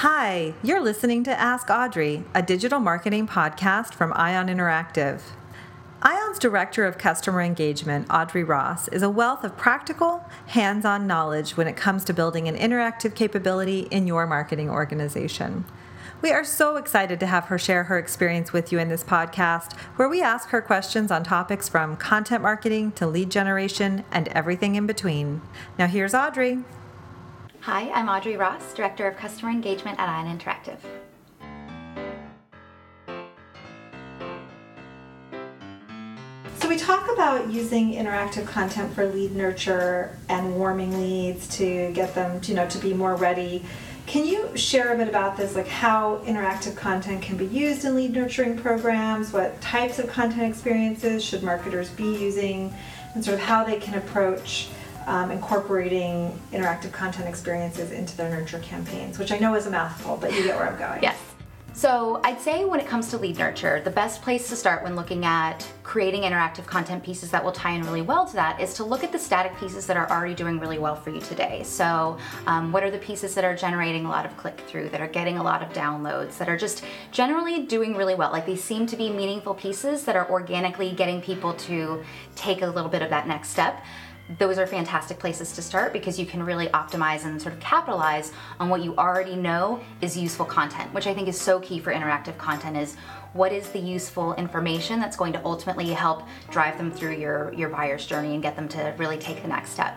Hi, you're listening to Ask Audrey, a digital marketing podcast from Ion Interactive. Ion's Director of Customer Engagement, Audrey Ross, is a wealth of practical, hands on knowledge when it comes to building an interactive capability in your marketing organization. We are so excited to have her share her experience with you in this podcast, where we ask her questions on topics from content marketing to lead generation and everything in between. Now, here's Audrey. Hi, I'm Audrey Ross, Director of Customer Engagement at Ion Interactive. So we talk about using interactive content for lead nurture and warming leads to get them, to, you know, to be more ready. Can you share a bit about this, like how interactive content can be used in lead nurturing programs? What types of content experiences should marketers be using, and sort of how they can approach um, incorporating interactive content experiences into their nurture campaigns, which I know is a mouthful, but you get where I'm going. Yes. So I'd say when it comes to lead nurture, the best place to start when looking at creating interactive content pieces that will tie in really well to that is to look at the static pieces that are already doing really well for you today. So um, what are the pieces that are generating a lot of click through, that are getting a lot of downloads, that are just generally doing really well? Like they seem to be meaningful pieces that are organically getting people to take a little bit of that next step those are fantastic places to start because you can really optimize and sort of capitalize on what you already know is useful content, which I think is so key for interactive content is what is the useful information that's going to ultimately help drive them through your, your buyer's journey and get them to really take the next step.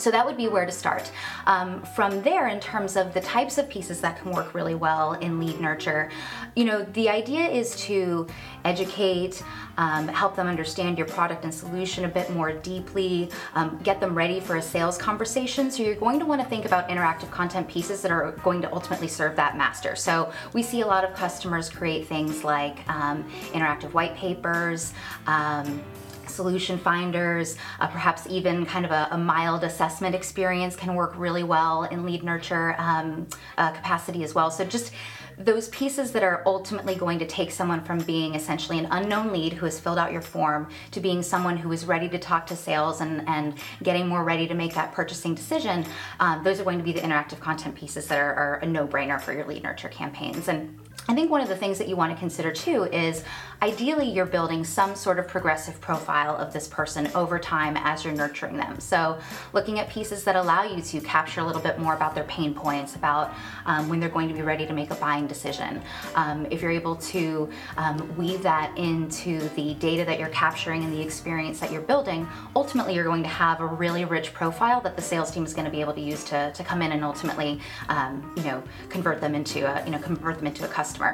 So that would be where to start. Um, from there, in terms of the types of pieces that can work really well in lead nurture, you know, the idea is to educate, um, help them understand your product and solution a bit more deeply, um, get them ready for a sales conversation. So you're going to want to think about interactive content pieces that are going to ultimately serve that master. So we see a lot of customers create things like um, interactive white papers um, solution finders, uh, perhaps even kind of a, a, mild assessment experience can work really well in lead nurture um, uh, capacity as well. So just those pieces that are ultimately going to take someone from being essentially an unknown lead who has filled out your form to being someone who is ready to talk to sales and, and getting more ready to make that purchasing decision, um, those are going to be the interactive content pieces that are, are a no-brainer for your lead nurture campaigns. And I think one of the things that you want to consider too is ideally you're building some sort of progressive profile of this person over time as you're nurturing them. So looking at pieces that allow you to capture a little bit more about their pain points, about um, when they're going to be ready to make a buying decision. Um, if you're able to um, weave that into the data that you're capturing and the experience that you're building, ultimately you're going to have a really rich profile that the sales team is going to be able to use to, to come in and ultimately, um, you know, convert them into a, you know, convert them into a customer.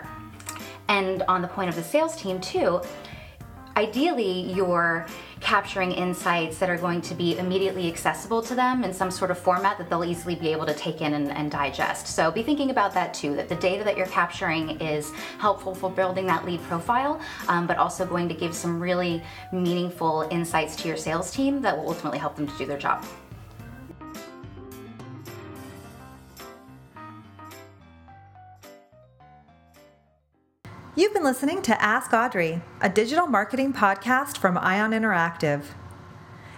And on the point of the sales team too, ideally you're capturing insights that are going to be immediately accessible to them in some sort of format that they'll easily be able to take in and, and, digest. So be thinking about that too, that the data that you're capturing is helpful for building that lead profile, um, but also going to give some really meaningful insights to your sales team that will ultimately help them to do their job. You've been listening to Ask Audrey, a digital marketing podcast from Ion Interactive.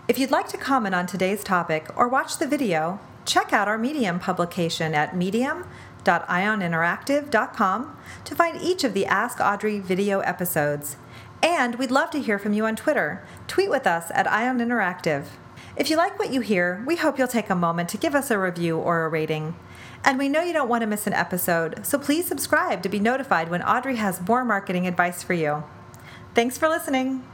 If you'd like to comment on today's topic or watch the video, check out our Medium publication at medium.ioninteractive.com to find each of the Ask Audrey video episodes. And we'd love to hear from you on Twitter. Tweet with us at Ion Interactive. If you like what you hear, we hope you'll take a moment to give us a review or a rating. And we know you don't want to miss an episode, so please subscribe to be notified when Audrey has more marketing advice for you. Thanks for listening.